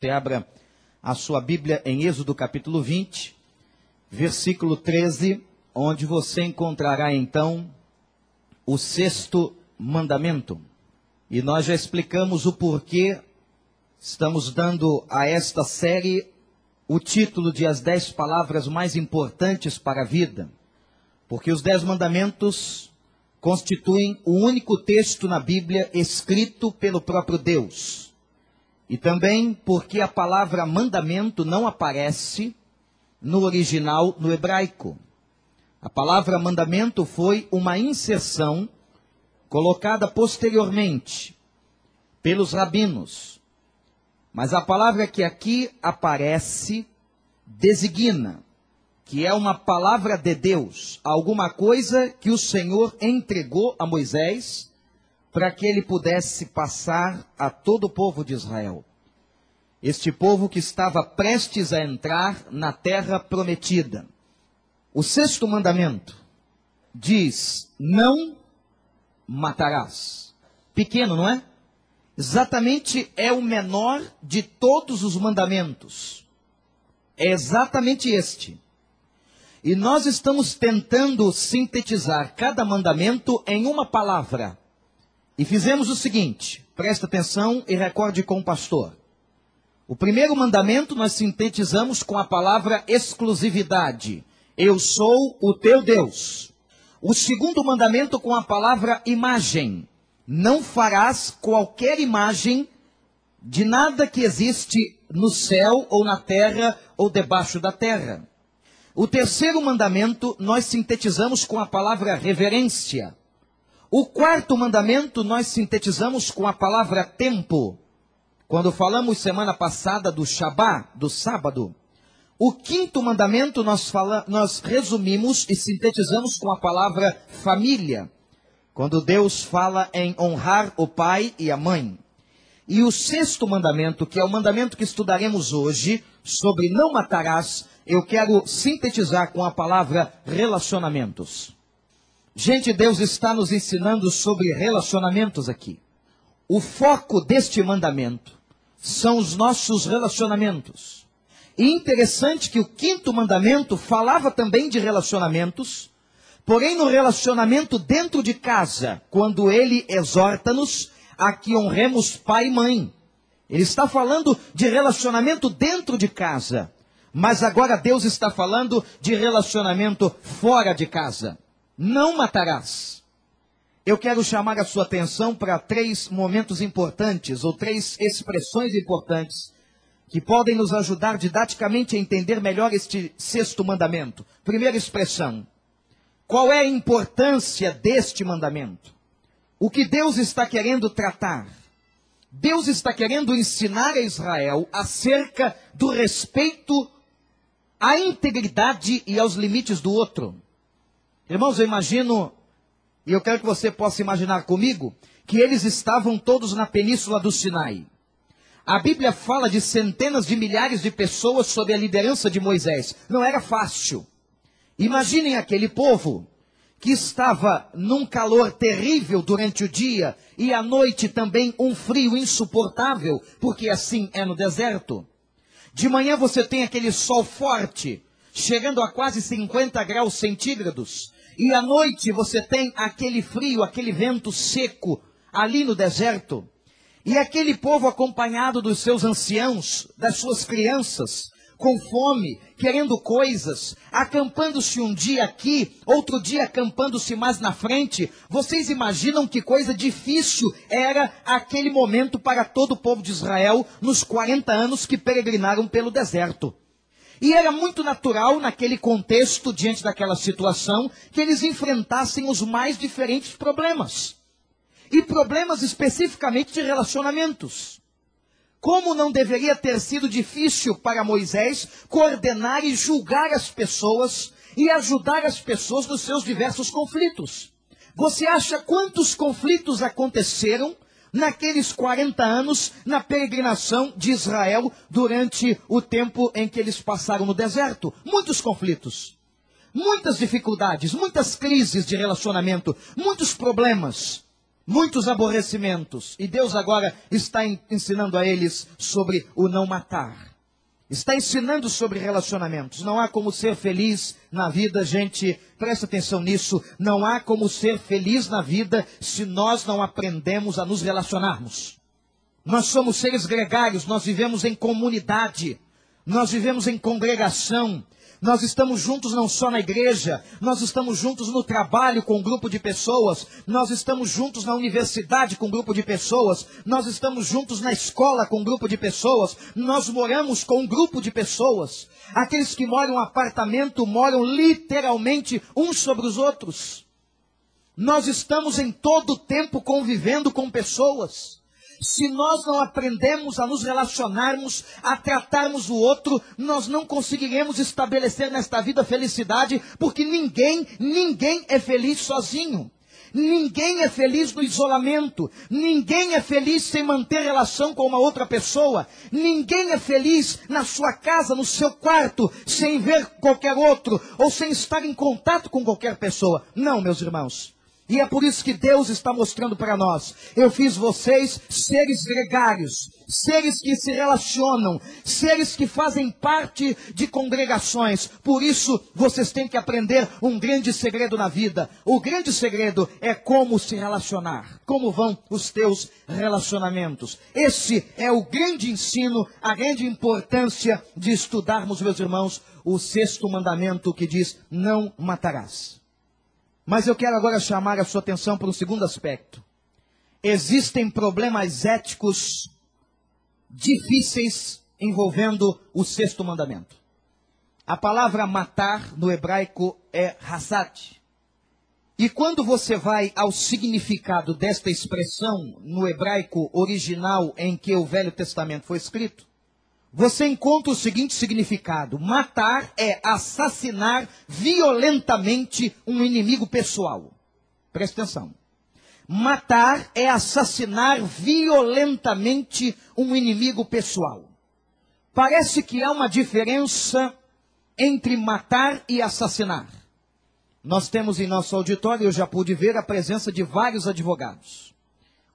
Você abra a sua Bíblia em Êxodo capítulo 20, versículo 13, onde você encontrará então o sexto mandamento. E nós já explicamos o porquê estamos dando a esta série o título de As Dez Palavras Mais Importantes para a Vida. Porque os Dez Mandamentos constituem o único texto na Bíblia escrito pelo próprio Deus e também porque a palavra mandamento não aparece no original no hebraico. A palavra mandamento foi uma inserção colocada posteriormente pelos rabinos. Mas a palavra que aqui aparece designa que é uma palavra de Deus, alguma coisa que o Senhor entregou a Moisés para que ele pudesse passar a todo o povo de Israel. Este povo que estava prestes a entrar na terra prometida. O sexto mandamento diz: Não matarás. Pequeno, não é? Exatamente é o menor de todos os mandamentos. É exatamente este. E nós estamos tentando sintetizar cada mandamento em uma palavra. E fizemos o seguinte: presta atenção e recorde com o pastor. O primeiro mandamento nós sintetizamos com a palavra exclusividade. Eu sou o teu Deus. O segundo mandamento com a palavra imagem. Não farás qualquer imagem de nada que existe no céu ou na terra ou debaixo da terra. O terceiro mandamento nós sintetizamos com a palavra reverência. O quarto mandamento nós sintetizamos com a palavra tempo. Quando falamos semana passada do Shabá, do sábado, o quinto mandamento nós, fala, nós resumimos e sintetizamos com a palavra família. Quando Deus fala em honrar o pai e a mãe. E o sexto mandamento, que é o mandamento que estudaremos hoje, sobre não matarás, eu quero sintetizar com a palavra relacionamentos. Gente, Deus está nos ensinando sobre relacionamentos aqui. O foco deste mandamento são os nossos relacionamentos. E interessante que o quinto mandamento falava também de relacionamentos, porém no relacionamento dentro de casa, quando ele exorta-nos a que honremos pai e mãe. Ele está falando de relacionamento dentro de casa, mas agora Deus está falando de relacionamento fora de casa não matarás. Eu quero chamar a sua atenção para três momentos importantes, ou três expressões importantes, que podem nos ajudar didaticamente a entender melhor este sexto mandamento. Primeira expressão: qual é a importância deste mandamento? O que Deus está querendo tratar? Deus está querendo ensinar a Israel acerca do respeito à integridade e aos limites do outro. Irmãos, eu imagino, e eu quero que você possa imaginar comigo, que eles estavam todos na península do Sinai. A Bíblia fala de centenas de milhares de pessoas sob a liderança de Moisés. Não era fácil. Imaginem aquele povo que estava num calor terrível durante o dia e à noite também um frio insuportável, porque assim é no deserto. De manhã você tem aquele sol forte, chegando a quase 50 graus centígrados. E à noite você tem aquele frio, aquele vento seco ali no deserto. E aquele povo acompanhado dos seus anciãos, das suas crianças, com fome, querendo coisas, acampando-se um dia aqui, outro dia acampando-se mais na frente. Vocês imaginam que coisa difícil era aquele momento para todo o povo de Israel nos 40 anos que peregrinaram pelo deserto. E era muito natural, naquele contexto, diante daquela situação, que eles enfrentassem os mais diferentes problemas. E problemas especificamente de relacionamentos. Como não deveria ter sido difícil para Moisés coordenar e julgar as pessoas e ajudar as pessoas nos seus diversos conflitos? Você acha quantos conflitos aconteceram naqueles 40 anos na peregrinação de Israel durante o tempo em que eles passaram no deserto. Muitos conflitos, muitas dificuldades, muitas crises de relacionamento, muitos problemas. muitos aborrecimentos. E Deus agora está ensinando a eles sobre o não matar. Está ensinando sobre relacionamentos. Não há como ser feliz na vida, gente. Presta atenção nisso. Não há como ser feliz na vida se nós não aprendemos a nos relacionarmos. Nós somos seres gregários, nós vivemos em comunidade, nós vivemos em congregação, nós estamos juntos não só na igreja, nós estamos juntos no trabalho com um grupo de pessoas, nós estamos juntos na universidade com um grupo de pessoas, nós estamos juntos na escola com um grupo de pessoas, nós moramos com um grupo de pessoas. Aqueles que moram em apartamento moram literalmente uns sobre os outros. Nós estamos em todo o tempo convivendo com pessoas. Se nós não aprendemos a nos relacionarmos, a tratarmos o outro, nós não conseguiremos estabelecer nesta vida felicidade, porque ninguém, ninguém é feliz sozinho. Ninguém é feliz no isolamento. Ninguém é feliz sem manter relação com uma outra pessoa. Ninguém é feliz na sua casa, no seu quarto, sem ver qualquer outro ou sem estar em contato com qualquer pessoa. Não, meus irmãos. E é por isso que Deus está mostrando para nós: eu fiz vocês seres gregários, seres que se relacionam, seres que fazem parte de congregações. Por isso, vocês têm que aprender um grande segredo na vida. O grande segredo é como se relacionar, como vão os teus relacionamentos. Esse é o grande ensino, a grande importância de estudarmos, meus irmãos, o sexto mandamento que diz: não matarás. Mas eu quero agora chamar a sua atenção para um segundo aspecto. Existem problemas éticos difíceis envolvendo o sexto mandamento. A palavra matar no hebraico é hasad. E quando você vai ao significado desta expressão no hebraico original em que o Velho Testamento foi escrito, você encontra o seguinte significado: matar é assassinar violentamente um inimigo pessoal. Presta atenção. Matar é assassinar violentamente um inimigo pessoal. Parece que há uma diferença entre matar e assassinar. Nós temos em nosso auditório, eu já pude ver, a presença de vários advogados.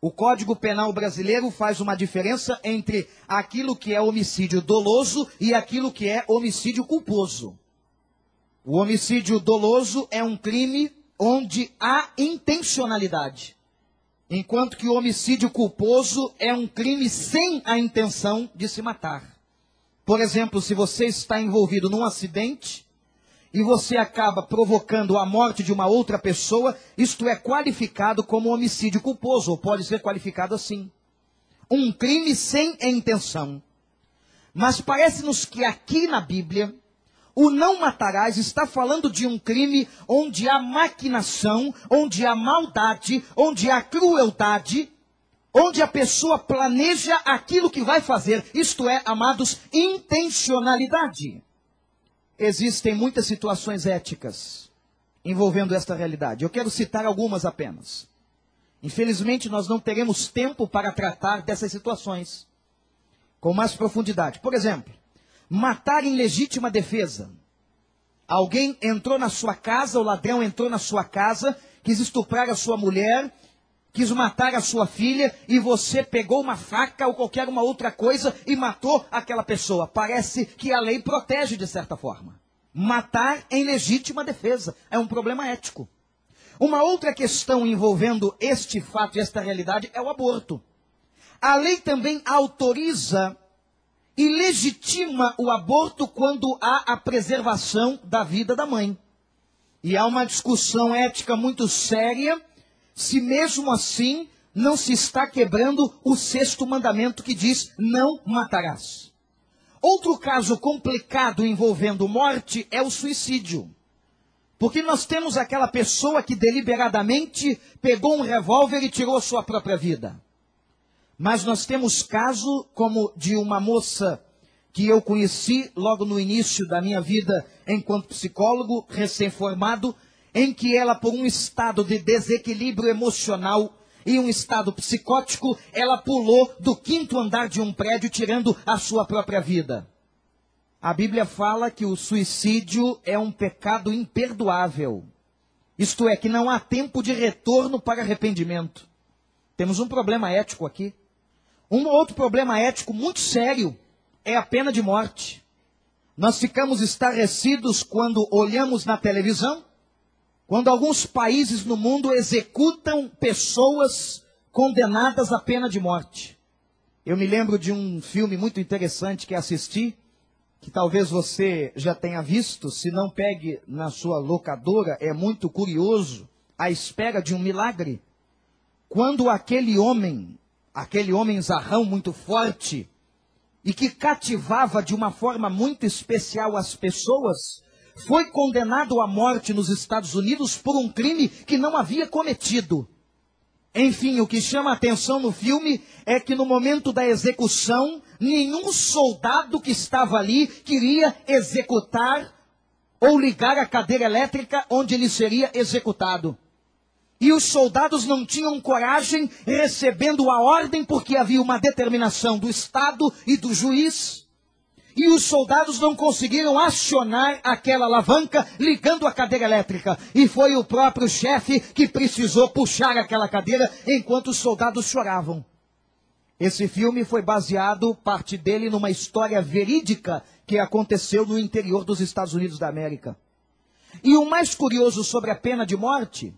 O Código Penal brasileiro faz uma diferença entre aquilo que é homicídio doloso e aquilo que é homicídio culposo. O homicídio doloso é um crime onde há intencionalidade, enquanto que o homicídio culposo é um crime sem a intenção de se matar. Por exemplo, se você está envolvido num acidente e você acaba provocando a morte de uma outra pessoa, isto é qualificado como homicídio culposo, ou pode ser qualificado assim. Um crime sem intenção. Mas parece-nos que aqui na Bíblia, o não matarás está falando de um crime onde há maquinação, onde há maldade, onde há crueldade, onde a pessoa planeja aquilo que vai fazer. Isto é, amados, intencionalidade existem muitas situações éticas envolvendo esta realidade. Eu quero citar algumas apenas. Infelizmente, nós não teremos tempo para tratar dessas situações com mais profundidade. Por exemplo, matar em legítima defesa. Alguém entrou na sua casa, o ladrão entrou na sua casa, quis estuprar a sua mulher quis matar a sua filha e você pegou uma faca ou qualquer uma outra coisa e matou aquela pessoa. Parece que a lei protege de certa forma. Matar em legítima defesa é um problema ético. Uma outra questão envolvendo este fato e esta realidade é o aborto. A lei também autoriza e legitima o aborto quando há a preservação da vida da mãe. E há uma discussão ética muito séria se mesmo assim não se está quebrando o sexto mandamento que diz: não matarás. Outro caso complicado envolvendo morte é o suicídio. Porque nós temos aquela pessoa que deliberadamente pegou um revólver e tirou sua própria vida. Mas nós temos caso como de uma moça que eu conheci logo no início da minha vida enquanto psicólogo, recém-formado, em que ela, por um estado de desequilíbrio emocional e um estado psicótico, ela pulou do quinto andar de um prédio, tirando a sua própria vida. A Bíblia fala que o suicídio é um pecado imperdoável. Isto é, que não há tempo de retorno para arrependimento. Temos um problema ético aqui. Um outro problema ético muito sério é a pena de morte. Nós ficamos estarrecidos quando olhamos na televisão, quando alguns países no mundo executam pessoas condenadas à pena de morte. Eu me lembro de um filme muito interessante que assisti, que talvez você já tenha visto, se não pegue na sua locadora, é muito curioso, à espera de um milagre. Quando aquele homem, aquele homem zarrão muito forte, e que cativava de uma forma muito especial as pessoas, foi condenado à morte nos Estados Unidos por um crime que não havia cometido. Enfim, o que chama a atenção no filme é que no momento da execução, nenhum soldado que estava ali queria executar ou ligar a cadeira elétrica onde ele seria executado. E os soldados não tinham coragem, recebendo a ordem, porque havia uma determinação do Estado e do juiz e os soldados não conseguiram acionar aquela alavanca ligando a cadeira elétrica. E foi o próprio chefe que precisou puxar aquela cadeira enquanto os soldados choravam. Esse filme foi baseado, parte dele, numa história verídica que aconteceu no interior dos Estados Unidos da América. E o mais curioso sobre a pena de morte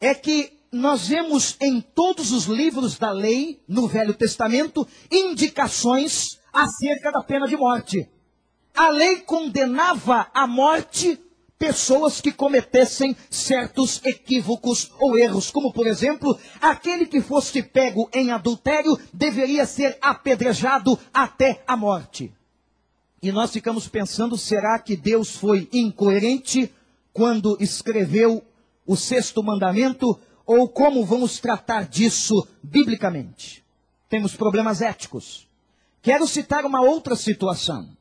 é que nós vemos em todos os livros da lei, no Velho Testamento, indicações acerca da pena de morte. A lei condenava à morte pessoas que cometessem certos equívocos ou erros, como por exemplo, aquele que fosse pego em adultério deveria ser apedrejado até a morte. E nós ficamos pensando, será que Deus foi incoerente quando escreveu o sexto mandamento? Ou como vamos tratar disso biblicamente? Temos problemas éticos. Quero citar uma outra situação.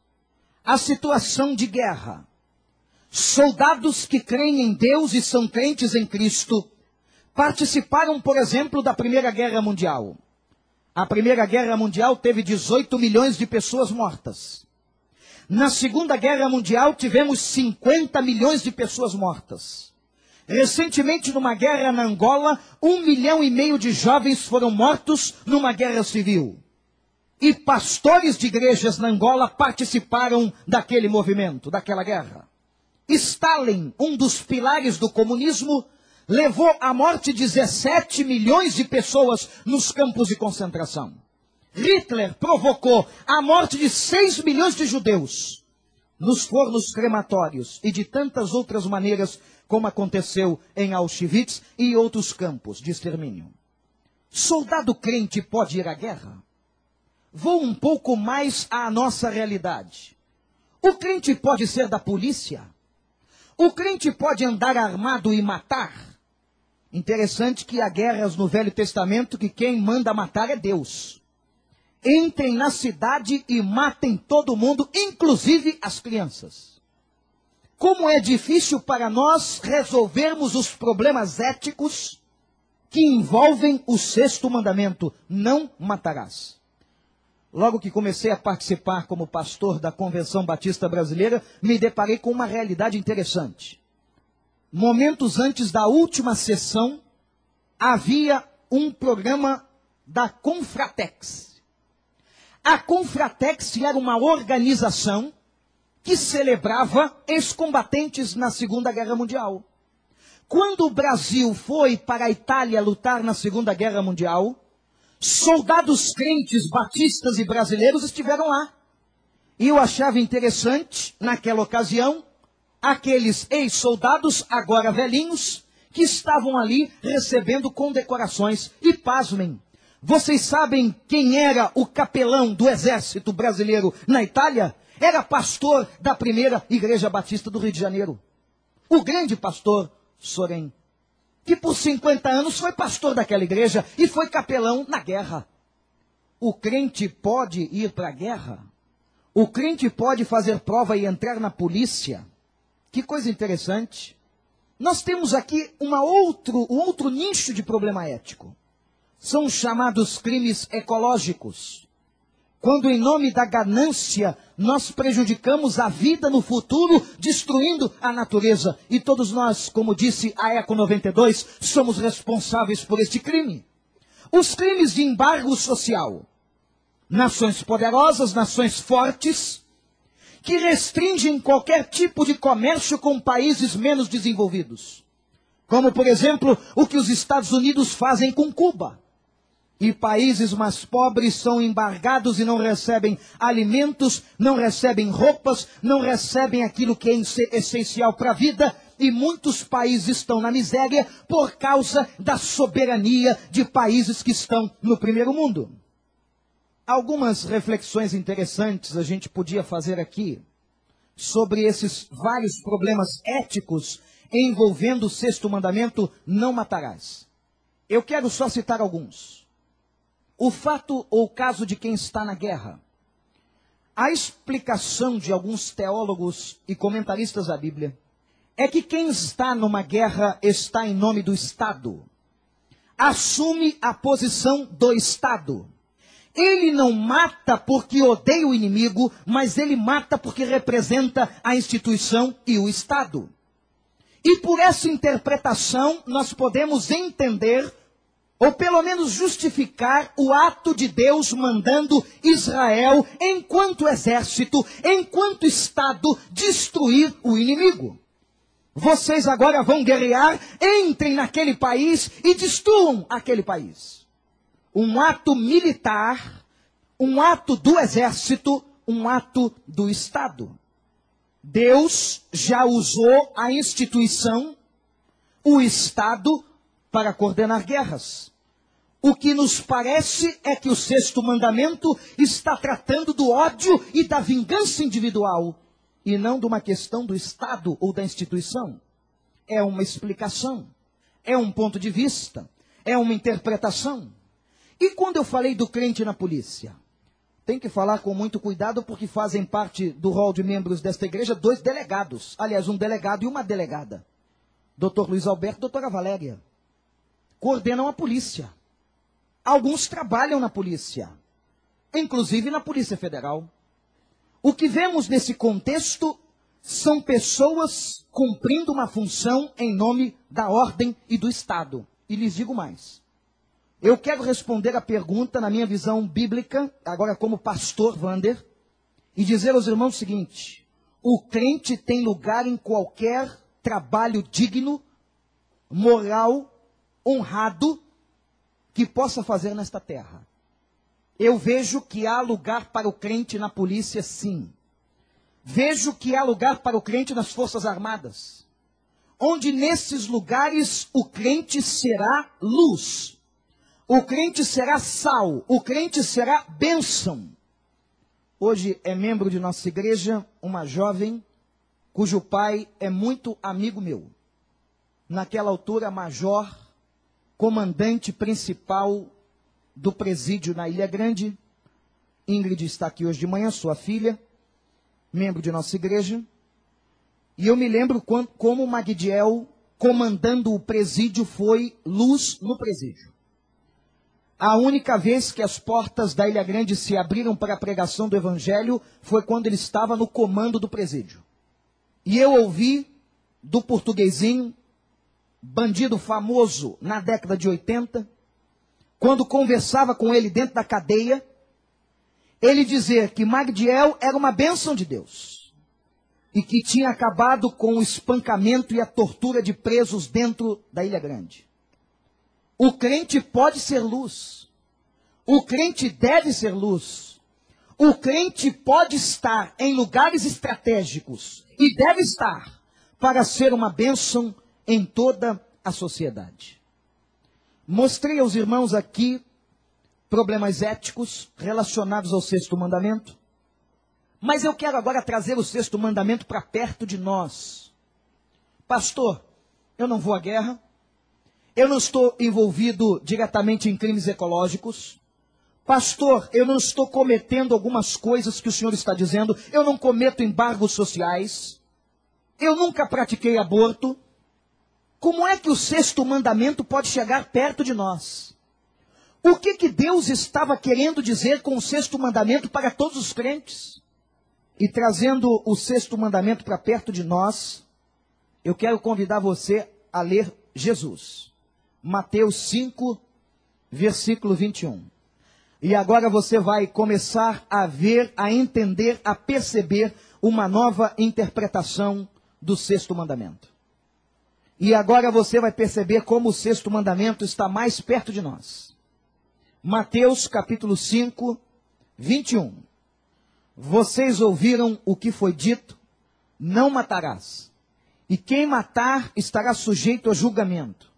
A situação de guerra. Soldados que creem em Deus e são crentes em Cristo participaram, por exemplo, da Primeira Guerra Mundial. A Primeira Guerra Mundial teve 18 milhões de pessoas mortas. Na Segunda Guerra Mundial tivemos 50 milhões de pessoas mortas. Recentemente, numa guerra na Angola, um milhão e meio de jovens foram mortos numa guerra civil e pastores de igrejas na Angola participaram daquele movimento, daquela guerra. Stalin, um dos pilares do comunismo, levou à morte 17 milhões de pessoas nos campos de concentração. Hitler provocou a morte de 6 milhões de judeus nos fornos crematórios e de tantas outras maneiras como aconteceu em Auschwitz e outros campos de extermínio. Soldado crente pode ir à guerra? Vou um pouco mais à nossa realidade. O crente pode ser da polícia? O crente pode andar armado e matar? Interessante que há guerras no Velho Testamento que quem manda matar é Deus. Entrem na cidade e matem todo mundo, inclusive as crianças. Como é difícil para nós resolvermos os problemas éticos que envolvem o sexto mandamento: não matarás. Logo que comecei a participar como pastor da Convenção Batista Brasileira, me deparei com uma realidade interessante. Momentos antes da última sessão, havia um programa da Confratex. A Confratex era uma organização que celebrava ex-combatentes na Segunda Guerra Mundial. Quando o Brasil foi para a Itália lutar na Segunda Guerra Mundial, soldados crentes, batistas e brasileiros estiveram lá. E eu achava interessante, naquela ocasião, aqueles ex-soldados, agora velhinhos, que estavam ali recebendo condecorações. E pasmem, vocês sabem quem era o capelão do exército brasileiro na Itália? Era pastor da primeira igreja batista do Rio de Janeiro. O grande pastor Sorém que por 50 anos foi pastor daquela igreja e foi capelão na guerra. O crente pode ir para a guerra? O crente pode fazer prova e entrar na polícia? Que coisa interessante. Nós temos aqui uma outro, um outro nicho de problema ético. São os chamados crimes ecológicos. Quando, em nome da ganância, nós prejudicamos a vida no futuro, destruindo a natureza. E todos nós, como disse a Eco 92, somos responsáveis por este crime. Os crimes de embargo social. Nações poderosas, nações fortes, que restringem qualquer tipo de comércio com países menos desenvolvidos. Como, por exemplo, o que os Estados Unidos fazem com Cuba. E países mais pobres são embargados e não recebem alimentos, não recebem roupas, não recebem aquilo que é essencial para a vida. E muitos países estão na miséria por causa da soberania de países que estão no primeiro mundo. Algumas reflexões interessantes a gente podia fazer aqui sobre esses vários problemas éticos envolvendo o sexto mandamento: não matarás. Eu quero só citar alguns. O fato ou caso de quem está na guerra. A explicação de alguns teólogos e comentaristas da Bíblia é que quem está numa guerra está em nome do Estado. Assume a posição do Estado. Ele não mata porque odeia o inimigo, mas ele mata porque representa a instituição e o Estado. E por essa interpretação, nós podemos entender, ou pelo menos justificar, o ato de Deus mandando Israel, enquanto exército, enquanto Estado, destruir o inimigo. Vocês agora vão guerrear, entrem naquele país e destruam aquele país um ato militar, um ato do exército, um ato do Estado. Deus já usou a instituição, o Estado, para coordenar guerras. O que nos parece é que o sexto mandamento está tratando do ódio e da vingança individual, e não de uma questão do Estado ou da instituição. É uma explicação, é um ponto de vista, é uma interpretação. E quando eu falei do crente na polícia? Tem que falar com muito cuidado porque fazem parte do rol de membros desta igreja dois delegados. Aliás, um delegado e uma delegada. Doutor Luiz Alberto e doutora Valéria. Coordenam a polícia. Alguns trabalham na polícia. Inclusive na Polícia Federal. O que vemos nesse contexto são pessoas cumprindo uma função em nome da ordem e do Estado. E lhes digo mais. Eu quero responder a pergunta na minha visão bíblica, agora como pastor Vander, e dizer aos irmãos o seguinte: o crente tem lugar em qualquer trabalho digno, moral, honrado, que possa fazer nesta terra. Eu vejo que há lugar para o crente na polícia, sim. Vejo que há lugar para o crente nas Forças Armadas. Onde nesses lugares o crente será luz o crente será sal, o crente será bênção. Hoje é membro de nossa igreja uma jovem cujo pai é muito amigo meu. Naquela altura, major, comandante principal do presídio na Ilha Grande. Ingrid está aqui hoje de manhã, sua filha, membro de nossa igreja. E eu me lembro quando, como Magdiel, comandando o presídio, foi luz no presídio. A única vez que as portas da Ilha Grande se abriram para a pregação do Evangelho foi quando ele estava no comando do presídio. E eu ouvi do portuguesinho, bandido famoso na década de 80, quando conversava com ele dentro da cadeia, ele dizer que Magdiel era uma bênção de Deus e que tinha acabado com o espancamento e a tortura de presos dentro da Ilha Grande. O crente pode ser luz. O crente deve ser luz. O crente pode estar em lugares estratégicos e deve estar para ser uma bênção em toda a sociedade. Mostrei aos irmãos aqui problemas éticos relacionados ao sexto mandamento. Mas eu quero agora trazer o sexto mandamento para perto de nós. Pastor, eu não vou à guerra, eu não estou envolvido diretamente em crimes ecológicos. Pastor, eu não estou cometendo algumas coisas que o senhor está dizendo. Eu não cometo embargos sociais. Eu nunca pratiquei aborto. Como é que o sexto mandamento pode chegar perto de nós? O que, que Deus estava querendo dizer com o sexto mandamento para todos os crentes? E trazendo o sexto mandamento para perto de nós, eu quero convidar você a ler Jesus. Mateus 5, versículo 21. E agora você vai começar a ver, a entender, a perceber uma nova interpretação do sexto mandamento. E agora você vai perceber como o sexto mandamento está mais perto de nós. Mateus capítulo 5, 21. Vocês ouviram o que foi dito: não matarás. E quem matar estará sujeito a julgamento.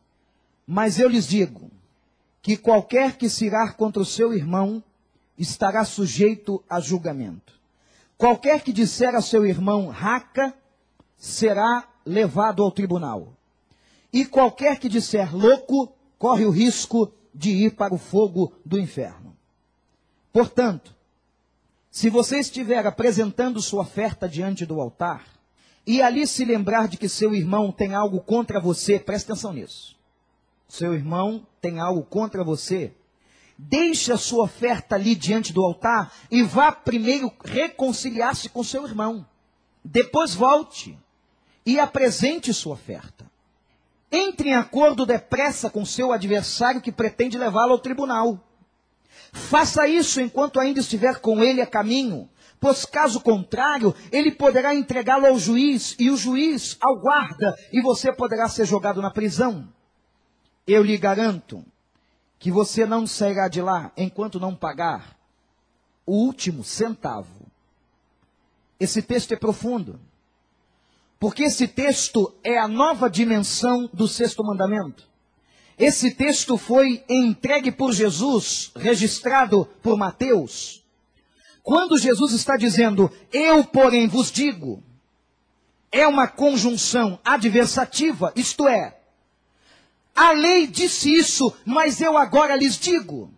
Mas eu lhes digo que qualquer que se irar contra o seu irmão estará sujeito a julgamento. Qualquer que disser a seu irmão raca será levado ao tribunal. E qualquer que disser louco corre o risco de ir para o fogo do inferno. Portanto, se você estiver apresentando sua oferta diante do altar, e ali se lembrar de que seu irmão tem algo contra você, preste atenção nisso. Seu irmão tem algo contra você, deixe a sua oferta ali diante do altar e vá primeiro reconciliar-se com seu irmão. Depois volte e apresente sua oferta. Entre em acordo depressa com seu adversário que pretende levá-lo ao tribunal. Faça isso enquanto ainda estiver com ele a caminho, pois caso contrário, ele poderá entregá-lo ao juiz e o juiz ao guarda, e você poderá ser jogado na prisão. Eu lhe garanto que você não sairá de lá enquanto não pagar o último centavo. Esse texto é profundo. Porque esse texto é a nova dimensão do sexto mandamento. Esse texto foi entregue por Jesus, registrado por Mateus. Quando Jesus está dizendo, eu porém vos digo, é uma conjunção adversativa, isto é, a lei disse isso, mas eu agora lhes digo.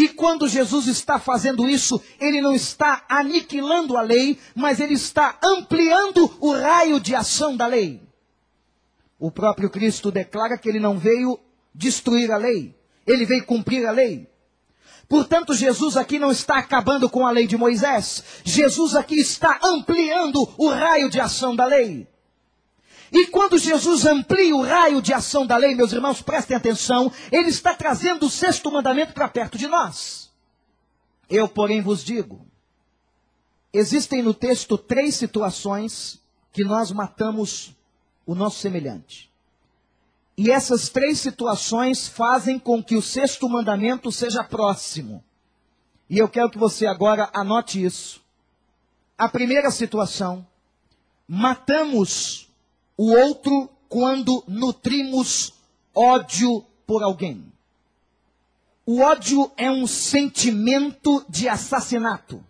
E quando Jesus está fazendo isso, ele não está aniquilando a lei, mas ele está ampliando o raio de ação da lei. O próprio Cristo declara que ele não veio destruir a lei, ele veio cumprir a lei. Portanto, Jesus aqui não está acabando com a lei de Moisés, Jesus aqui está ampliando o raio de ação da lei. E quando Jesus amplia o raio de ação da lei, meus irmãos, prestem atenção, ele está trazendo o sexto mandamento para perto de nós. Eu, porém, vos digo: existem no texto três situações que nós matamos o nosso semelhante. E essas três situações fazem com que o sexto mandamento seja próximo. E eu quero que você agora anote isso. A primeira situação, matamos o outro quando nutrimos ódio por alguém. O ódio é um sentimento de assassinato.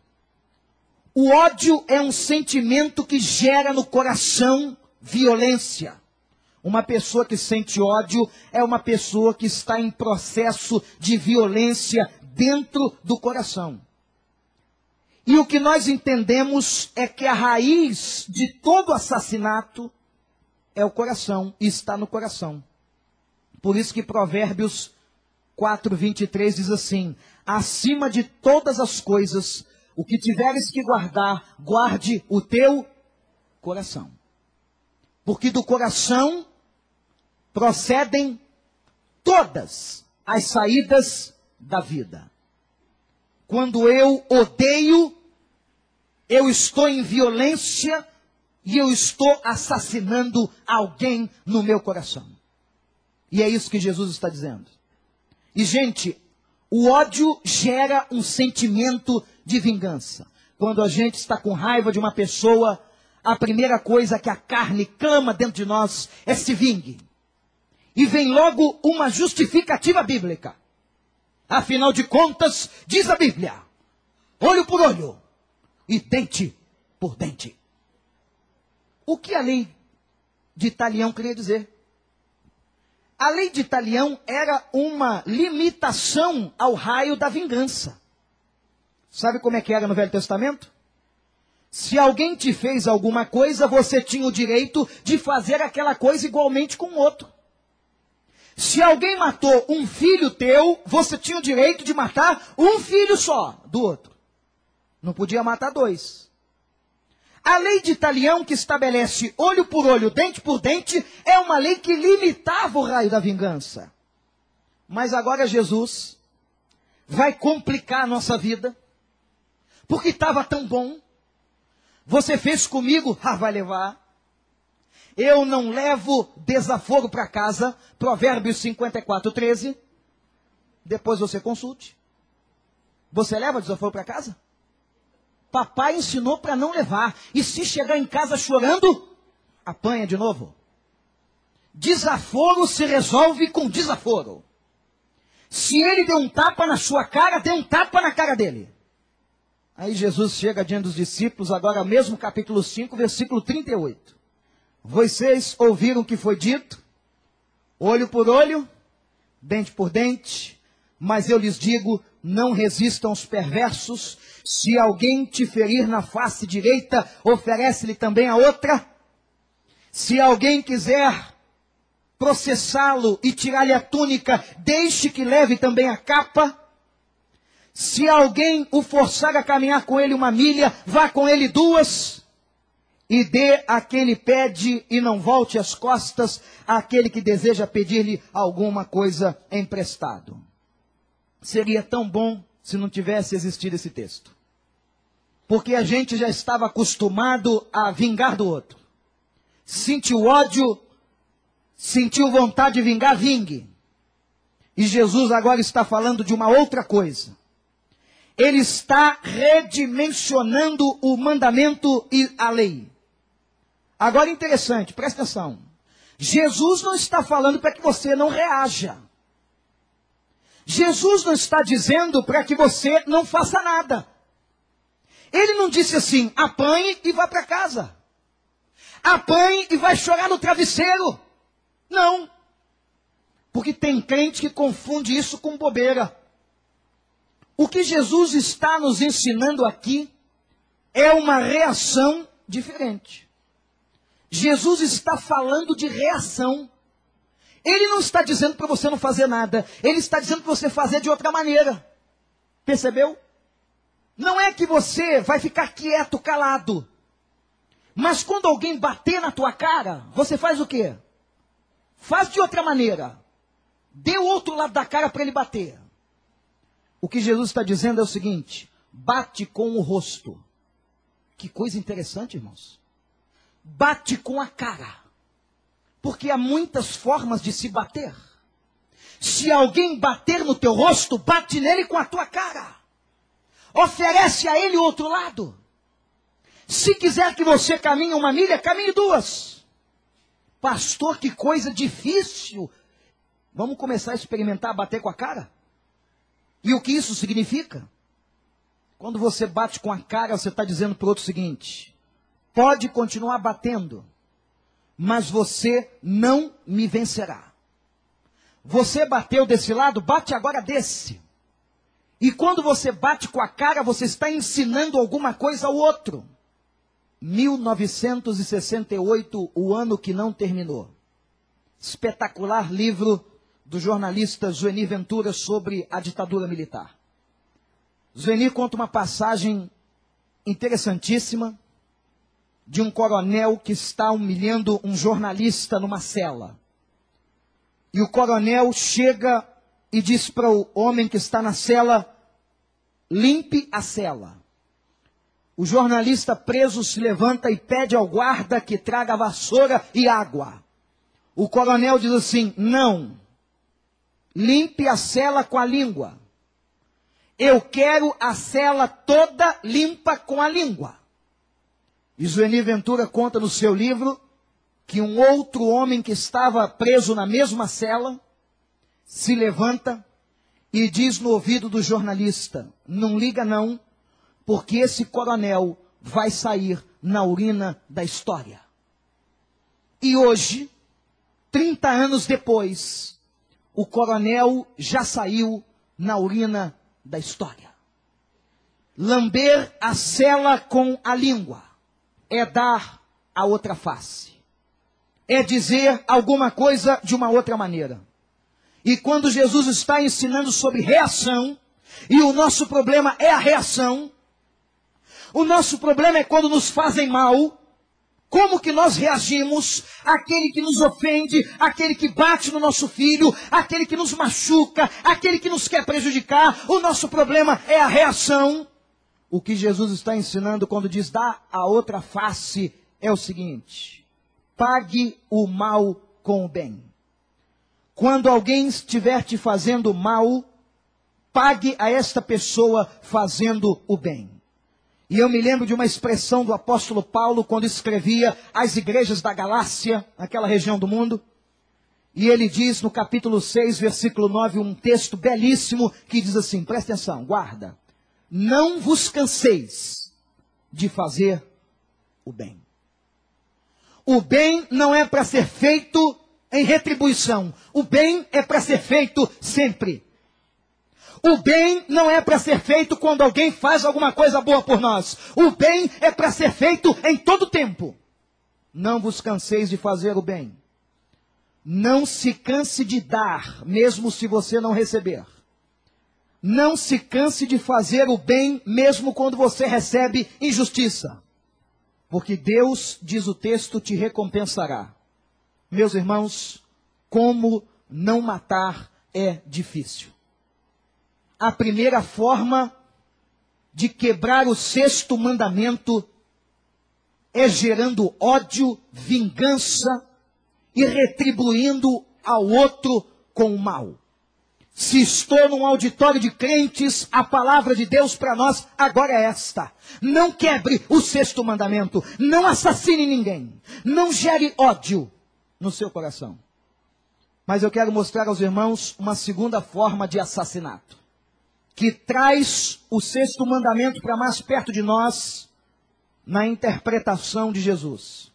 O ódio é um sentimento que gera no coração violência. Uma pessoa que sente ódio é uma pessoa que está em processo de violência dentro do coração. E o que nós entendemos é que a raiz de todo assassinato é o coração, está no coração. Por isso que Provérbios 4, 23 diz assim: acima de todas as coisas, o que tiveres que guardar, guarde o teu coração. Porque do coração procedem todas as saídas da vida. Quando eu odeio, eu estou em violência e eu estou assassinando alguém no meu coração. E é isso que Jesus está dizendo. E, gente, o ódio gera um sentimento de vingança. Quando a gente está com raiva de uma pessoa, a primeira coisa que a carne clama dentro de nós é se vingue. E vem logo uma justificativa bíblica. Afinal de contas, diz a Bíblia: olho por olho e dente por dente. O que a lei de Italião queria dizer? A lei de Italião era uma limitação ao raio da vingança. Sabe como é que era no Velho Testamento? Se alguém te fez alguma coisa, você tinha o direito de fazer aquela coisa igualmente com o outro. Se alguém matou um filho teu, você tinha o direito de matar um filho só do outro. Não podia matar dois. A lei de Italião, que estabelece olho por olho, dente por dente, é uma lei que limitava o raio da vingança. Mas agora Jesus vai complicar a nossa vida, porque estava tão bom. Você fez comigo, ah, vai levar. Eu não levo desaforo para casa, Provérbios 54, 13. Depois você consulte. Você leva desaforo para casa? Papai ensinou para não levar. E se chegar em casa chorando, apanha de novo. Desaforo se resolve com desaforo. Se ele deu um tapa na sua cara, dê um tapa na cara dele. Aí Jesus chega diante dos discípulos, agora mesmo capítulo 5, versículo 38. Vocês ouviram o que foi dito? Olho por olho, dente por dente, mas eu lhes digo, não resistam aos perversos. Se alguém te ferir na face direita, oferece-lhe também a outra. Se alguém quiser processá-lo e tirar-lhe a túnica, deixe que leve também a capa. Se alguém o forçar a caminhar com ele uma milha, vá com ele duas. E dê a quem lhe pede e não volte as costas àquele que deseja pedir-lhe alguma coisa emprestado. Seria tão bom se não tivesse existido esse texto. Porque a gente já estava acostumado a vingar do outro. Sentiu ódio, sentiu vontade de vingar, vingue. E Jesus agora está falando de uma outra coisa. Ele está redimensionando o mandamento e a lei. Agora interessante, presta atenção. Jesus não está falando para que você não reaja. Jesus não está dizendo para que você não faça nada. Ele não disse assim, apanhe e vá para casa. Apanhe e vai chorar no travesseiro. Não. Porque tem crente que confunde isso com bobeira. O que Jesus está nos ensinando aqui é uma reação diferente. Jesus está falando de reação. Ele não está dizendo para você não fazer nada. Ele está dizendo para você fazer de outra maneira. Percebeu? Não é que você vai ficar quieto, calado. Mas quando alguém bater na tua cara, você faz o quê? Faz de outra maneira. Dê o outro lado da cara para ele bater. O que Jesus está dizendo é o seguinte: bate com o rosto. Que coisa interessante, irmãos. Bate com a cara. Porque há muitas formas de se bater. Se alguém bater no teu rosto, bate nele com a tua cara. Oferece a ele o outro lado. Se quiser que você caminhe uma milha, caminhe duas. Pastor, que coisa difícil. Vamos começar a experimentar bater com a cara? E o que isso significa? Quando você bate com a cara, você está dizendo para o outro o seguinte: pode continuar batendo, mas você não me vencerá. Você bateu desse lado, bate agora desse. E quando você bate com a cara, você está ensinando alguma coisa ao outro. 1968, o ano que não terminou. Espetacular livro do jornalista Zueni Ventura sobre a ditadura militar. Zueni conta uma passagem interessantíssima de um coronel que está humilhando um jornalista numa cela. E o coronel chega e diz para o homem que está na cela: limpe a cela. O jornalista preso se levanta e pede ao guarda que traga vassoura e água. O coronel diz assim: não. Limpe a cela com a língua. Eu quero a cela toda limpa com a língua. E Zueni Ventura conta no seu livro que um outro homem que estava preso na mesma cela se levanta e diz no ouvido do jornalista: Não liga não, porque esse coronel vai sair na urina da história. E hoje, 30 anos depois, o coronel já saiu na urina da história. Lamber a cela com a língua é dar a outra face. É dizer alguma coisa de uma outra maneira. E quando Jesus está ensinando sobre reação, e o nosso problema é a reação, o nosso problema é quando nos fazem mal, Como que nós reagimos àquele que nos ofende, àquele que bate no nosso filho, àquele que nos machuca, àquele que nos quer prejudicar? O nosso problema é a reação. O que Jesus está ensinando quando diz dá a outra face é o seguinte: pague o mal com o bem. Quando alguém estiver te fazendo mal, pague a esta pessoa fazendo o bem. E eu me lembro de uma expressão do apóstolo Paulo quando escrevia às igrejas da Galácia, naquela região do mundo. E ele diz no capítulo 6, versículo 9, um texto belíssimo que diz assim: presta atenção, guarda. Não vos canseis de fazer o bem. O bem não é para ser feito em retribuição. O bem é para ser feito sempre. O bem não é para ser feito quando alguém faz alguma coisa boa por nós. O bem é para ser feito em todo tempo. Não vos canseis de fazer o bem. Não se canse de dar, mesmo se você não receber. Não se canse de fazer o bem, mesmo quando você recebe injustiça. Porque Deus, diz o texto, te recompensará. Meus irmãos, como não matar é difícil a primeira forma de quebrar o sexto mandamento é gerando ódio, vingança e retribuindo ao outro com o mal. Se estou num auditório de crentes, a palavra de Deus para nós agora é esta: não quebre o sexto mandamento, não assassine ninguém, não gere ódio no seu coração. Mas eu quero mostrar aos irmãos uma segunda forma de assassinato que traz o sexto mandamento para mais perto de nós na interpretação de Jesus.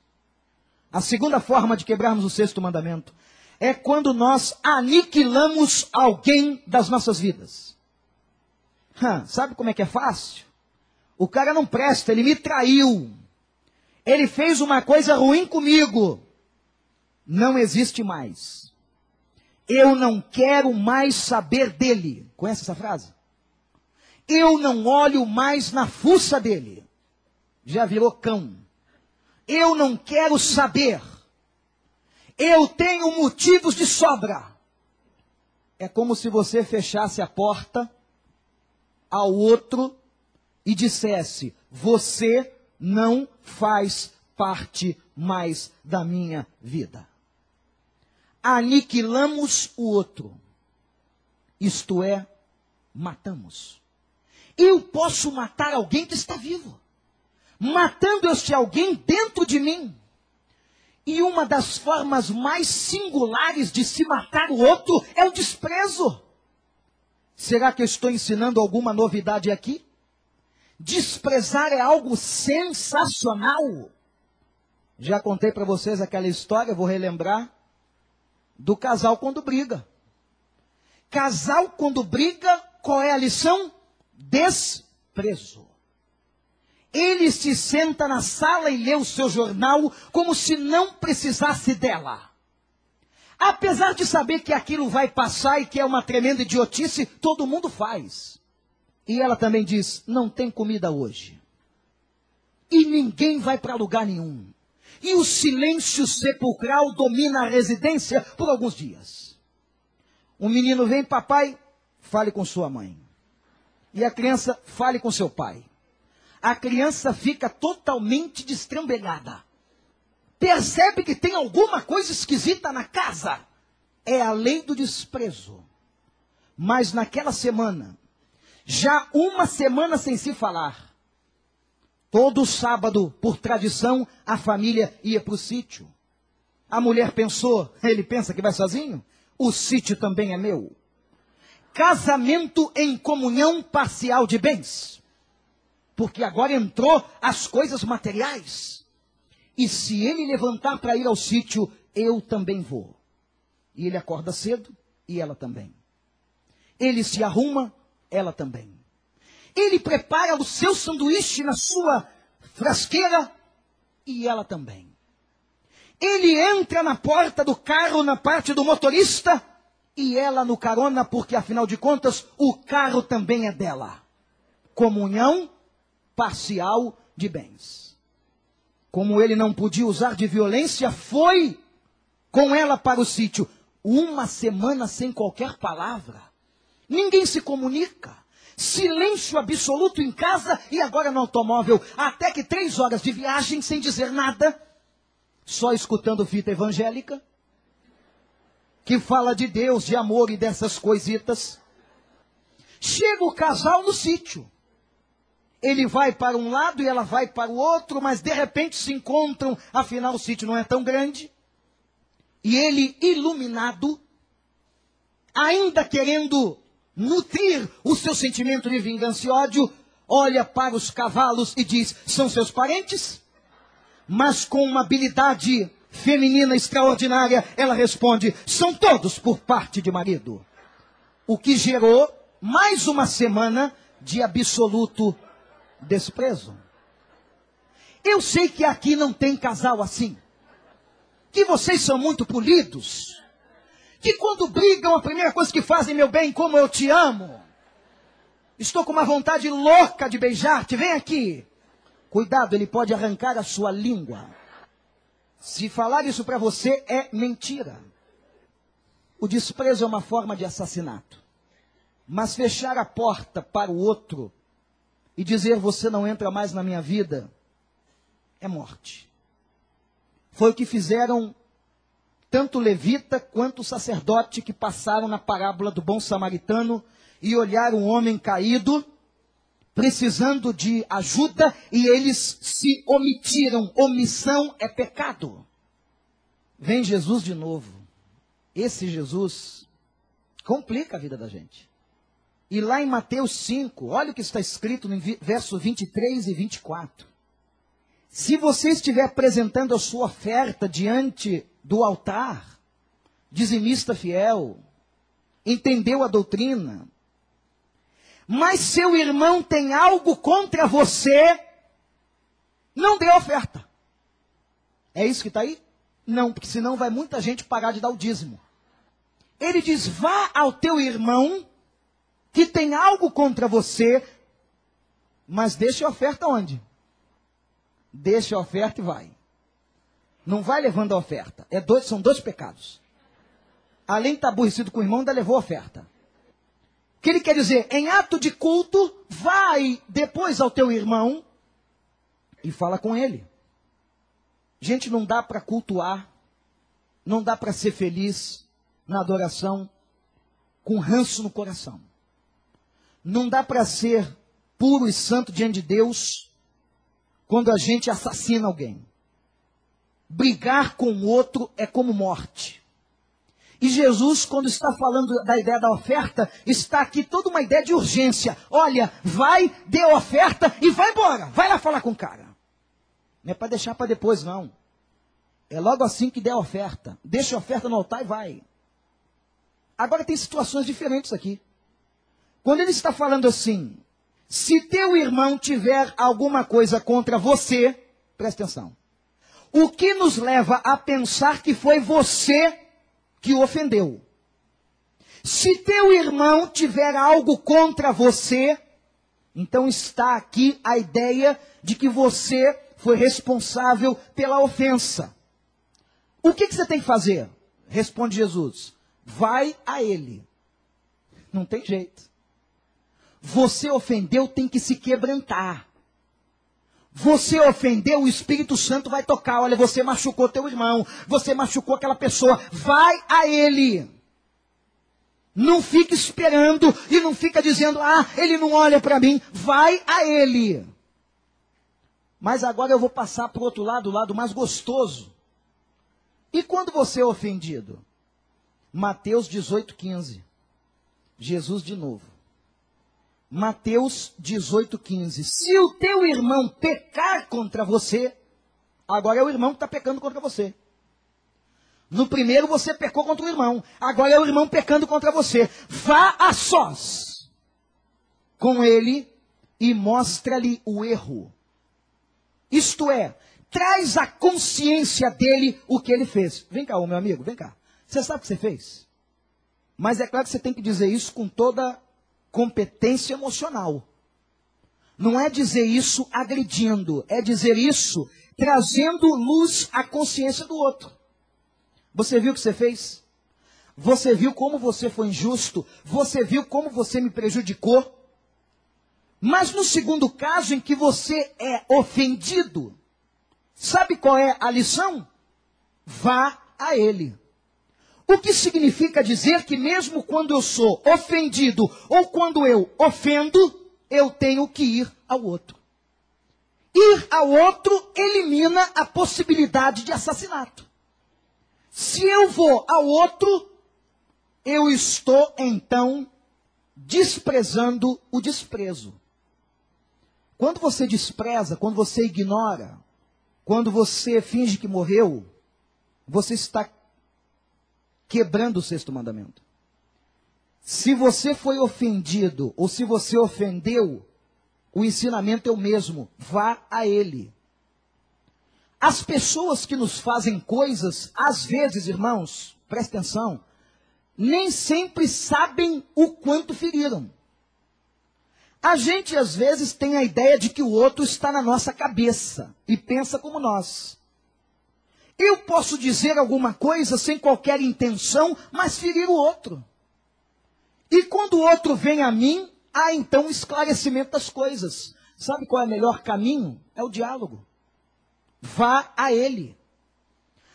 A segunda forma de quebrarmos o sexto mandamento é quando nós aniquilamos alguém das nossas vidas. Sabe como é que é fácil? O cara não presta, ele me traiu. Ele fez uma coisa ruim comigo. Não existe mais. Eu não quero mais saber dele. Conhece essa frase? Eu não olho mais na fuça dele. Já virou cão. Eu não quero saber. Eu tenho motivos de sobra. É como se você fechasse a porta ao outro e dissesse: Você não faz parte mais da minha vida. Aniquilamos o outro, isto é, matamos. Eu posso matar alguém que está vivo. Matando este alguém dentro de mim. E uma das formas mais singulares de se matar o outro é o desprezo. Será que eu estou ensinando alguma novidade aqui? Desprezar é algo sensacional. Já contei para vocês aquela história, vou relembrar, do casal quando briga. Casal quando briga, qual é a lição? desprezo. Ele se senta na sala e lê o seu jornal como se não precisasse dela. Apesar de saber que aquilo vai passar e que é uma tremenda idiotice, todo mundo faz. E ela também diz: não tem comida hoje. E ninguém vai para lugar nenhum. E o silêncio sepulcral domina a residência por alguns dias. Um menino vem, papai, fale com sua mãe e a criança fale com seu pai. A criança fica totalmente destrambelhada. Percebe que tem alguma coisa esquisita na casa. É a lei do desprezo. Mas naquela semana, já uma semana sem se falar, todo sábado, por tradição, a família ia para o sítio. A mulher pensou, ele pensa que vai sozinho? O sítio também é meu casamento em comunhão parcial de bens. Porque agora entrou as coisas materiais. E se ele levantar para ir ao sítio, eu também vou. E ele acorda cedo e ela também. Ele se arruma, ela também. Ele prepara o seu sanduíche na sua frasqueira e ela também. Ele entra na porta do carro, na parte do motorista, e ela no carona, porque afinal de contas o carro também é dela. Comunhão parcial de bens. como ele não podia usar de violência, foi com ela para o sítio. Uma semana sem qualquer palavra. Ninguém se comunica. Silêncio absoluto em casa e agora no automóvel. Até que três horas de viagem sem dizer nada. Só escutando fita evangélica. Que fala de Deus, de amor e dessas coisitas. Chega o casal no sítio. Ele vai para um lado e ela vai para o outro, mas de repente se encontram, afinal o sítio não é tão grande. E ele, iluminado, ainda querendo nutrir o seu sentimento de vingança e ódio, olha para os cavalos e diz: são seus parentes? Mas com uma habilidade feminina extraordinária, ela responde: são todos por parte de marido. O que gerou mais uma semana de absoluto desprezo. Eu sei que aqui não tem casal assim. Que vocês são muito polidos que quando brigam, a primeira coisa que fazem, meu bem, como eu te amo. Estou com uma vontade louca de beijar-te, vem aqui. Cuidado, ele pode arrancar a sua língua. Se falar isso para você é mentira. O desprezo é uma forma de assassinato. Mas fechar a porta para o outro e dizer você não entra mais na minha vida é morte. Foi o que fizeram tanto levita quanto o sacerdote que passaram na parábola do bom samaritano e olharam um homem caído, precisando de ajuda, e eles se omitiram. Omissão é pecado. Vem Jesus de novo. Esse Jesus complica a vida da gente. E lá em Mateus 5, olha o que está escrito no verso 23 e 24. Se você estiver apresentando a sua oferta diante do altar, dizimista fiel, entendeu a doutrina, mas seu irmão tem algo contra você, não dê oferta. É isso que está aí? Não, porque senão vai muita gente parar de dar o dízimo. Ele diz: vá ao teu irmão que tem algo contra você, mas deixe a oferta onde? Deixe a oferta e vai. Não vai levando a oferta. É dois, são dois pecados. Além de estar aborrecido com o irmão, ainda levou a oferta. O que ele quer dizer? Em ato de culto, vai depois ao teu irmão e fala com ele. Gente, não dá para cultuar, não dá para ser feliz na adoração com ranço no coração. Não dá para ser puro e santo diante de Deus quando a gente assassina alguém. Brigar com o outro é como morte. E Jesus, quando está falando da ideia da oferta, está aqui toda uma ideia de urgência. Olha, vai, dê a oferta e vai embora. Vai lá falar com o cara. Não é para deixar para depois, não. É logo assim que der a oferta. Deixa a oferta no altar e vai. Agora tem situações diferentes aqui. Quando ele está falando assim, se teu irmão tiver alguma coisa contra você, presta atenção. O que nos leva a pensar que foi você que o ofendeu? Se teu irmão tiver algo contra você, então está aqui a ideia de que você foi responsável pela ofensa. O que, que você tem que fazer? Responde Jesus: vai a ele. Não tem jeito. Você ofendeu, tem que se quebrantar. Você ofendeu, o Espírito Santo vai tocar. Olha, você machucou teu irmão, você machucou aquela pessoa. Vai a ele. Não fique esperando e não fica dizendo, ah, ele não olha para mim. Vai a ele. Mas agora eu vou passar para o outro lado, o lado mais gostoso. E quando você é ofendido? Mateus 18, 15. Jesus de novo. Mateus 18,15. Se o teu irmão pecar contra você, agora é o irmão que está pecando contra você. No primeiro você pecou contra o irmão, agora é o irmão pecando contra você. Vá a sós com ele e mostra-lhe o erro. Isto é, traz a consciência dele o que ele fez. Vem cá, meu amigo, vem cá. Você sabe o que você fez? Mas é claro que você tem que dizer isso com toda competência emocional. Não é dizer isso agredindo, é dizer isso trazendo luz à consciência do outro. Você viu o que você fez? Você viu como você foi injusto? Você viu como você me prejudicou? Mas no segundo caso, em que você é ofendido, sabe qual é a lição? Vá a ele. O que significa dizer que mesmo quando eu sou ofendido ou quando eu ofendo, eu tenho que ir ao outro. Ir ao outro elimina a possibilidade de assassinato. Se eu vou ao outro, eu estou então desprezando o desprezo. Quando você despreza, quando você ignora, quando você finge que morreu, você está quebrando o sexto mandamento. Se você foi ofendido ou se você ofendeu, o ensinamento é o mesmo: vá a ele. As pessoas que nos fazem coisas, às vezes, irmãos, presta atenção, nem sempre sabem o quanto feriram. A gente às vezes tem a ideia de que o outro está na nossa cabeça e pensa como nós. Eu posso dizer alguma coisa sem qualquer intenção, mas ferir o outro. E quando o outro vem a mim, há então esclarecimento das coisas. Sabe qual é o melhor caminho? É o diálogo. Vá a ele.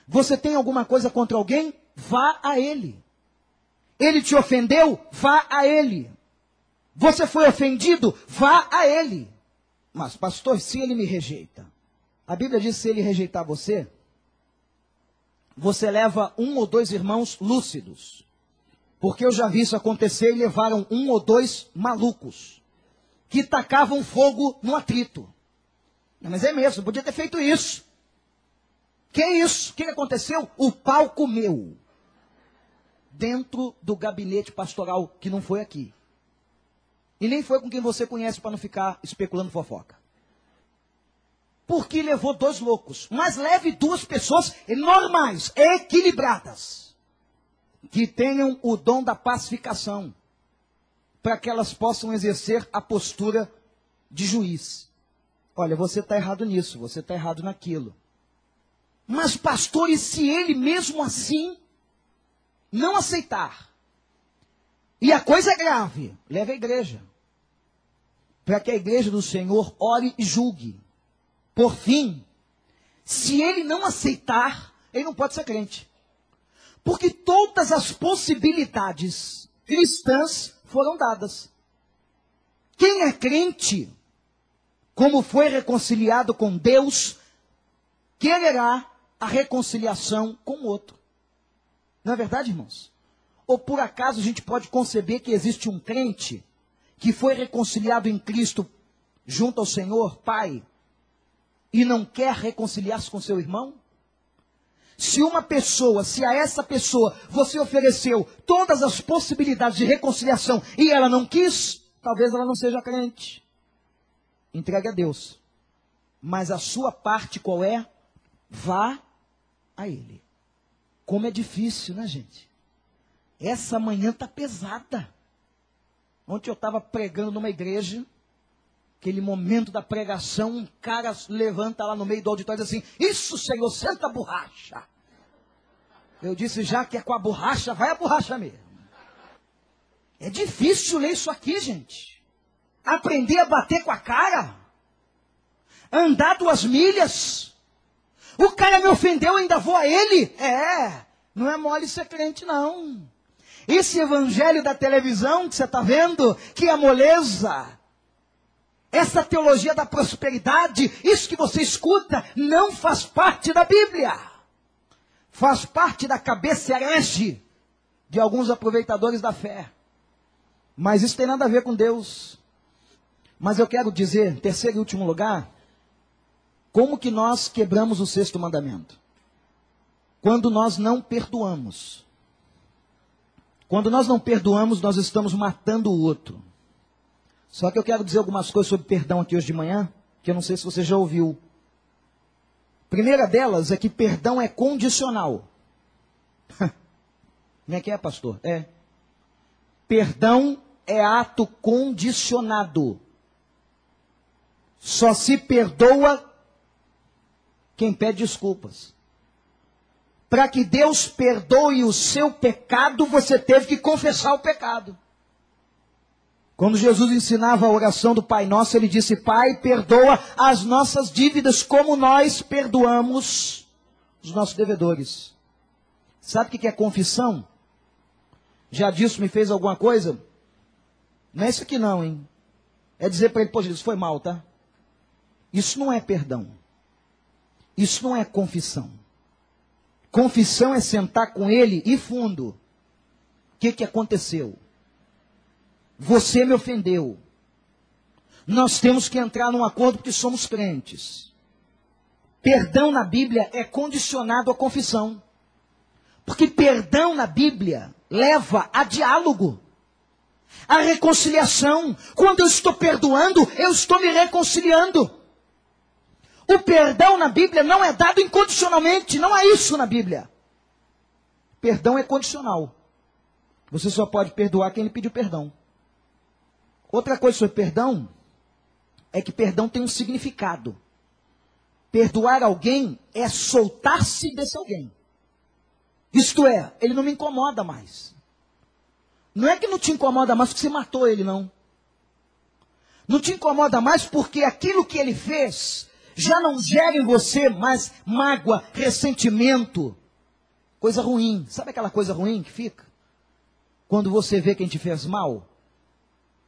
Você tem alguma coisa contra alguém? Vá a ele. Ele te ofendeu? Vá a ele. Você foi ofendido? Vá a ele. Mas, pastor, se ele me rejeita, a Bíblia diz: se ele rejeitar você, você leva um ou dois irmãos lúcidos. Porque eu já vi isso acontecer e levaram um ou dois malucos que tacavam fogo no atrito. Mas é mesmo, podia ter feito isso. Que isso? O que aconteceu? O pau comeu. Dentro do gabinete pastoral, que não foi aqui. E nem foi com quem você conhece para não ficar especulando fofoca. Porque levou dois loucos. Mas leve duas pessoas normais, equilibradas. Que tenham o dom da pacificação. Para que elas possam exercer a postura de juiz. Olha, você está errado nisso, você está errado naquilo. Mas, pastor, e se ele mesmo assim não aceitar? E a coisa é grave, leve a igreja para que a igreja do Senhor ore e julgue. Por fim, se ele não aceitar, ele não pode ser crente. Porque todas as possibilidades cristãs foram dadas. Quem é crente, como foi reconciliado com Deus, quererá a reconciliação com o outro. Não é verdade, irmãos? Ou por acaso a gente pode conceber que existe um crente que foi reconciliado em Cristo junto ao Senhor, Pai, e não quer reconciliar-se com seu irmão? Se uma pessoa, se a essa pessoa você ofereceu todas as possibilidades de reconciliação e ela não quis, talvez ela não seja crente. Entregue a Deus. Mas a sua parte qual é? Vá a Ele. Como é difícil, né, gente? Essa manhã está pesada. Ontem eu estava pregando numa igreja, aquele momento da pregação, um cara levanta lá no meio do auditório e diz assim: Isso, Senhor, senta a borracha. Eu disse: Já que é com a borracha, vai a borracha mesmo. É difícil ler isso aqui, gente. Aprender a bater com a cara. Andar duas milhas. O cara me ofendeu, ainda vou a ele. É, não é mole ser crente, não. Esse evangelho da televisão que você está vendo, que é moleza, essa teologia da prosperidade, isso que você escuta, não faz parte da Bíblia. Faz parte da cabeça herege de alguns aproveitadores da fé. Mas isso tem nada a ver com Deus. Mas eu quero dizer, terceiro e último lugar, como que nós quebramos o sexto mandamento? Quando nós não perdoamos. Quando nós não perdoamos, nós estamos matando o outro. Só que eu quero dizer algumas coisas sobre perdão aqui hoje de manhã, que eu não sei se você já ouviu. primeira delas é que perdão é condicional. Como é que é, pastor? É. Perdão é ato condicionado. Só se perdoa quem pede desculpas. Para que Deus perdoe o seu pecado, você teve que confessar o pecado. Quando Jesus ensinava a oração do Pai Nosso, ele disse: Pai, perdoa as nossas dívidas como nós perdoamos os nossos devedores. Sabe o que é confissão? Já disse, me fez alguma coisa? Não é isso aqui não, hein? É dizer para ele, pô, Jesus, foi mal, tá? Isso não é perdão. Isso não é confissão. Confissão é sentar com ele e fundo. O que, que aconteceu? Você me ofendeu. Nós temos que entrar num acordo porque somos crentes. Perdão na Bíblia é condicionado à confissão. Porque perdão na Bíblia leva a diálogo, a reconciliação. Quando eu estou perdoando, eu estou me reconciliando. O perdão na Bíblia não é dado incondicionalmente, não é isso na Bíblia. Perdão é condicional. Você só pode perdoar quem lhe pediu perdão. Outra coisa sobre perdão é que perdão tem um significado. Perdoar alguém é soltar-se desse alguém. Isto é, ele não me incomoda mais. Não é que não te incomoda mais porque você matou ele, não. Não te incomoda mais porque aquilo que ele fez já não gera em você mais mágoa, ressentimento, coisa ruim. Sabe aquela coisa ruim que fica? Quando você vê quem te fez mal?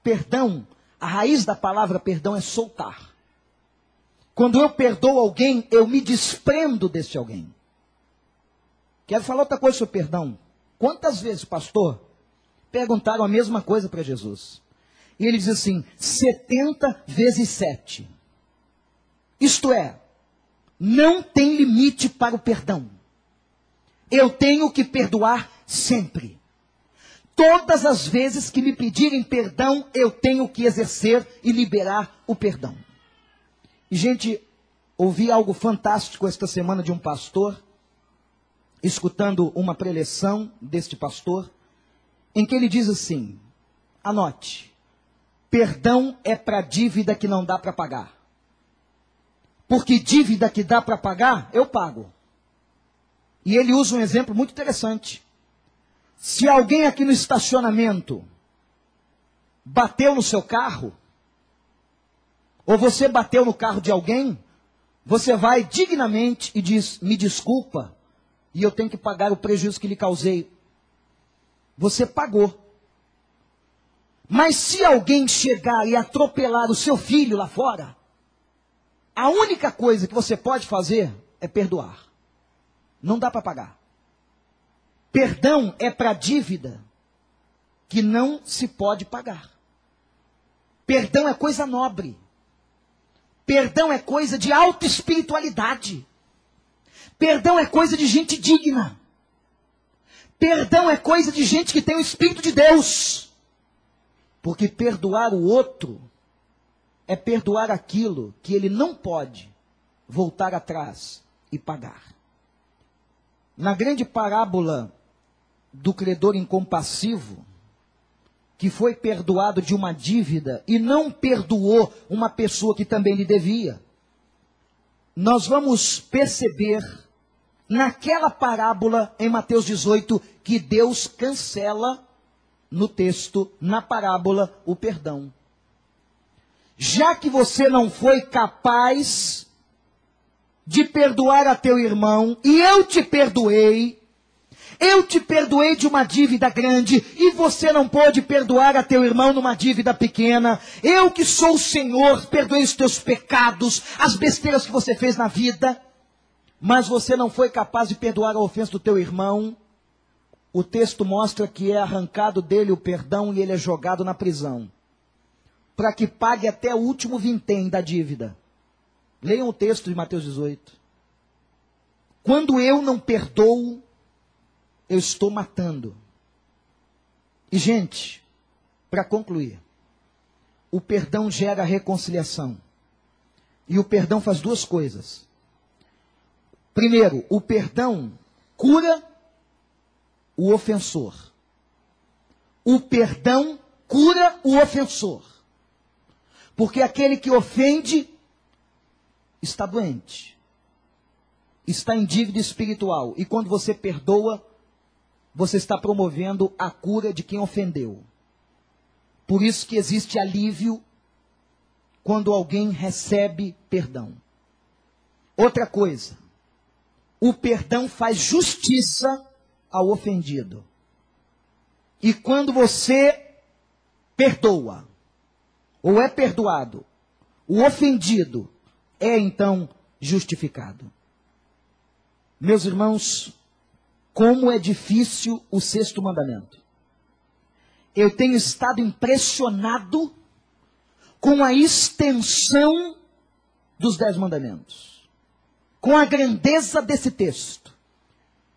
Perdão, a raiz da palavra perdão é soltar. Quando eu perdoo alguém, eu me desprendo desse alguém. Quero falar outra coisa sobre perdão. Quantas vezes, pastor, perguntaram a mesma coisa para Jesus? E ele diz assim: 70 vezes 7. Isto é, não tem limite para o perdão. Eu tenho que perdoar sempre. Todas as vezes que me pedirem perdão, eu tenho que exercer e liberar o perdão. E, gente, ouvi algo fantástico esta semana de um pastor, escutando uma preleção deste pastor, em que ele diz assim: anote, perdão é para dívida que não dá para pagar. Porque dívida que dá para pagar, eu pago. E ele usa um exemplo muito interessante. Se alguém aqui no estacionamento bateu no seu carro, ou você bateu no carro de alguém, você vai dignamente e diz: Me desculpa, e eu tenho que pagar o prejuízo que lhe causei. Você pagou. Mas se alguém chegar e atropelar o seu filho lá fora, a única coisa que você pode fazer é perdoar. Não dá para pagar. Perdão é para dívida que não se pode pagar. Perdão é coisa nobre. Perdão é coisa de alta espiritualidade. Perdão é coisa de gente digna. Perdão é coisa de gente que tem o Espírito de Deus. Porque perdoar o outro é perdoar aquilo que ele não pode voltar atrás e pagar. Na grande parábola do credor incompassivo, que foi perdoado de uma dívida e não perdoou uma pessoa que também lhe devia. Nós vamos perceber naquela parábola em Mateus 18 que Deus cancela no texto, na parábola, o perdão. Já que você não foi capaz de perdoar a teu irmão e eu te perdoei, eu te perdoei de uma dívida grande e você não pôde perdoar a teu irmão numa dívida pequena. Eu que sou o Senhor, perdoei os teus pecados, as besteiras que você fez na vida. Mas você não foi capaz de perdoar a ofensa do teu irmão. O texto mostra que é arrancado dele o perdão e ele é jogado na prisão. Para que pague até o último vintém da dívida. Leiam o texto de Mateus 18. Quando eu não perdoo, eu estou matando. E, gente, para concluir, o perdão gera reconciliação. E o perdão faz duas coisas. Primeiro, o perdão cura o ofensor. O perdão cura o ofensor. Porque aquele que ofende está doente. está em dívida espiritual. E quando você perdoa, você está promovendo a cura de quem ofendeu. Por isso que existe alívio quando alguém recebe perdão. Outra coisa, o perdão faz justiça ao ofendido. E quando você perdoa, ou é perdoado, o ofendido é então justificado. Meus irmãos, como é difícil o sexto mandamento. Eu tenho estado impressionado com a extensão dos dez mandamentos, com a grandeza desse texto.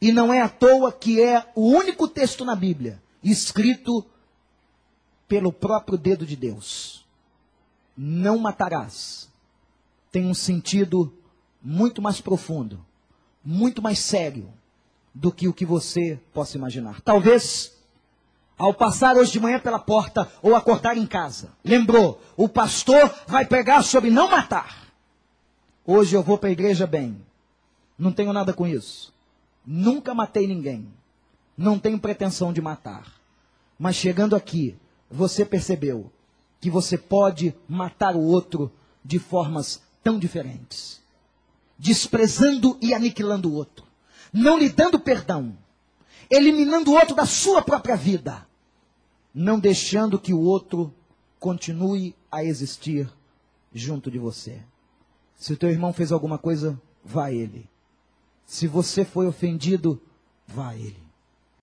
E não é à toa que é o único texto na Bíblia escrito pelo próprio dedo de Deus. Não matarás. Tem um sentido muito mais profundo, muito mais sério do que o que você possa imaginar. Talvez ao passar hoje de manhã pela porta ou acordar em casa, lembrou, o pastor vai pregar sobre não matar. Hoje eu vou para a igreja bem. Não tenho nada com isso. Nunca matei ninguém. Não tenho pretensão de matar. Mas chegando aqui, você percebeu que você pode matar o outro de formas tão diferentes. Desprezando e aniquilando o outro. Não lhe dando perdão eliminando o outro da sua própria vida, não deixando que o outro continue a existir junto de você. Se o teu irmão fez alguma coisa, vá a ele. Se você foi ofendido, vá a ele.